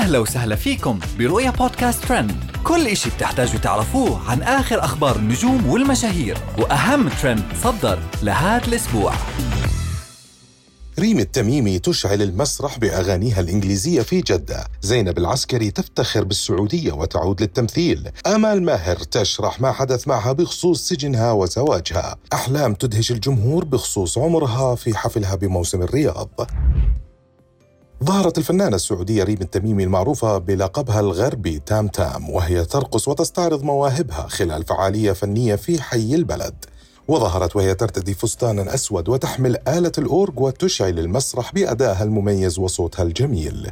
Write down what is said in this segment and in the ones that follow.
أهلا وسهلا فيكم برؤيا بودكاست ترند. كل إشي بتحتاجوا تعرفوه عن آخر أخبار النجوم والمشاهير وأهم ترند صدر لهذا الأسبوع. ريم التميمي تشعل المسرح بأغانيها الإنجليزية في جدة. زينب العسكري تفتخر بالسعودية وتعود للتمثيل. آمال ماهر تشرح ما حدث معها بخصوص سجنها وزواجها. أحلام تدهش الجمهور بخصوص عمرها في حفلها بموسم الرياض. ظهرت الفنانة السعودية ريم التميمي المعروفة بلقبها الغربي تام تام وهي ترقص وتستعرض مواهبها خلال فعالية فنية في حي البلد. وظهرت وهي ترتدي فستانا أسود وتحمل آلة الأورج وتشعل المسرح بأدائها المميز وصوتها الجميل.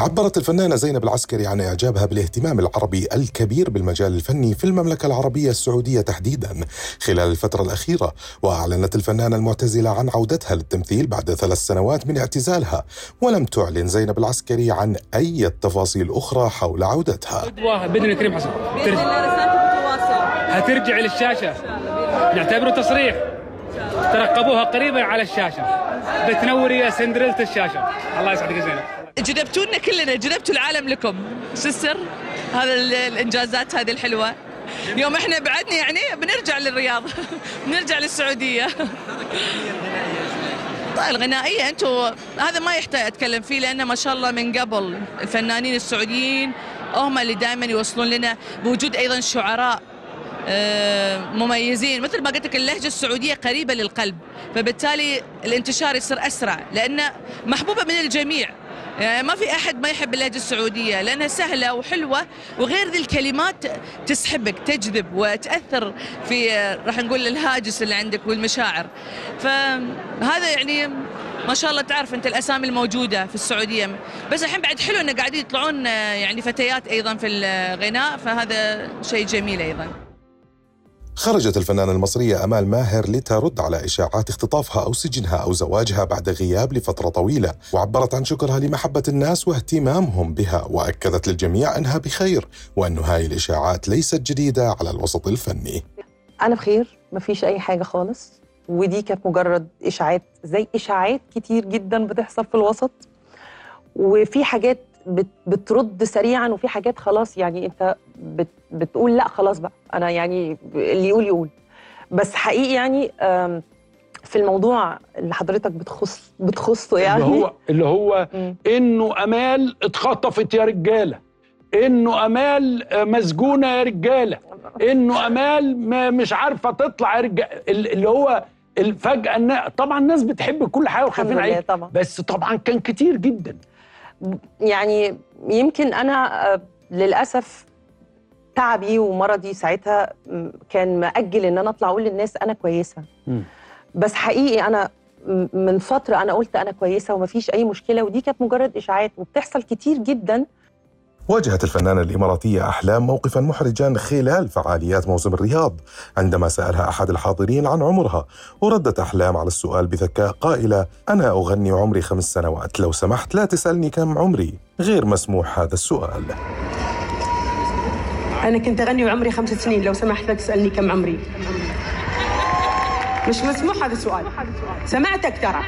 عبرت الفنانة زينب العسكري عن إعجابها بالاهتمام العربي الكبير بالمجال الفني في المملكة العربية السعودية تحديدا. خلال الفترة الأخيرة وأعلنت الفنانة المعتزلة عن عودتها للتمثيل بعد ثلاث سنوات من اعتزالها. ولم تعلن زينب العسكري عن أي تفاصيل أخرى حول عودتها. بدنا كريم حسن ترجع هترجع للشاشة. نعتبره تصريح. ترقبوها قريبا على الشاشة. بتنوري يا سندريلة الشاشة. الله يسعدك يا زينب. جذبتونا كلنا جذبتوا العالم لكم. شو السر؟ هذا الإنجازات هذه الحلوة. يوم إحنا بعدنا يعني بنرجع للرياض بنرجع للسعودية. طيب الغنائية أنتم هذا ما يحتاج أتكلم فيه لأنه ما شاء الله من قبل الفنانين السعوديين هم اللي دائما يوصلون لنا بوجود أيضا شعراء. مميزين. مثل ما قلت لك اللهجة السعودية قريبة للقلب فبالتالي الانتشار يصير أسرع لأنه محبوبة من الجميع. يعني ما في أحد ما يحب اللهجة السعودية لأنها سهلة وحلوة وغير ذي الكلمات تسحبك تجذب وتأثر في راح نقول الهاجس اللي عندك والمشاعر. فهذا يعني ما شاء الله تعرف أنت الأسامي الموجودة في السعودية. بس الحين بعد حلو إنه قاعدين يطلعون يعني فتيات أيضا في الغناء فهذا شيء جميل أيضا. خرجت الفنانة المصرية أمال ماهر لترد على إشاعات اختطافها أو سجنها أو زواجها بعد غياب لفترة طويلة وعبرت عن شكرها لمحبة الناس واهتمامهم بها وأكدت للجميع أنها بخير وأن هاي الإشاعات ليست جديدة على الوسط الفني. أنا بخير مفيش أي حاجة خالص ودي كانت مجرد إشاعات زي إشاعات كتير جدا بتحصل في الوسط وفي حاجات بترد سريعا وفي حاجات خلاص يعني انت بت بتقول لا خلاص بقى. أنا يعني اللي يقول يقول. بس حقيقي يعني في الموضوع اللي حضرتك بتخص بتخصه يعني. اللي هو اللي هو إنه أمال اتخطفت يا رجالة. إنه أمال مسجونة يا رجالة. إنه أمال مش عارفة تطلع يا رجاله اللي هو فجأة طبعا الناس بتحب كل حاجة وخايفين عليها بس طبعا كان كتير جدا. يعني يمكن أنا آه، للأسف تعبي ومرضي ساعتها كان مأجل إن أنا أطلع أقول للناس أنا كويسة. بس حقيقي أنا من فترة أنا قلت أنا كويسة ومفيش أي مشكلة ودي كانت مجرد إشاعات وبتحصل كتير جدا. واجهت الفنانة الإماراتية أحلام موقفا محرجا خلال فعاليات موسم الرياض عندما سألها أحد الحاضرين عن عمرها وردت أحلام على السؤال بذكاء قائلة أنا أغني عمري خمس سنوات لو سمحت لا تسألني كم عمري. غير مسموح هذا السؤال. أنا كنت أغني وعمري خمس سنين لو سمحت لا تسألني كم عمري. مش مسموح هذا السؤال. سمعتك ترى.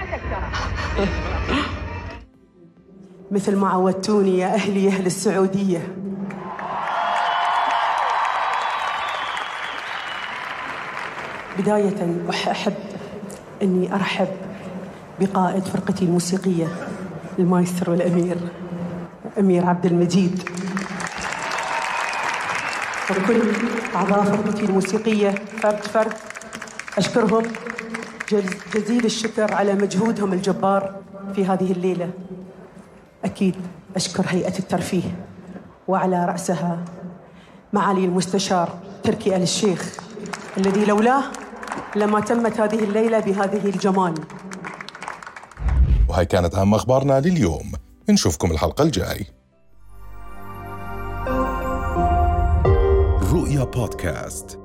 مثل ما عودتوني يا أهلي أهل السعودية. بداية أحب أني أرحب بقائد فرقتي الموسيقية المايسترو الأمير أمير عبد المجيد. وكل أعضاء فرقتي الموسيقية فرد فرد أشكرهم جزيل الشكر على مجهودهم الجبار في هذه الليلة. أكيد أشكر هيئة الترفيه وعلى رأسها معالي المستشار تركي آل الشيخ الذي لولاه لما تمت هذه الليلة بهذه الجمال. وهي كانت أهم أخبارنا لليوم. نشوفكم الحلقة الجاي. رؤيا بودكاست.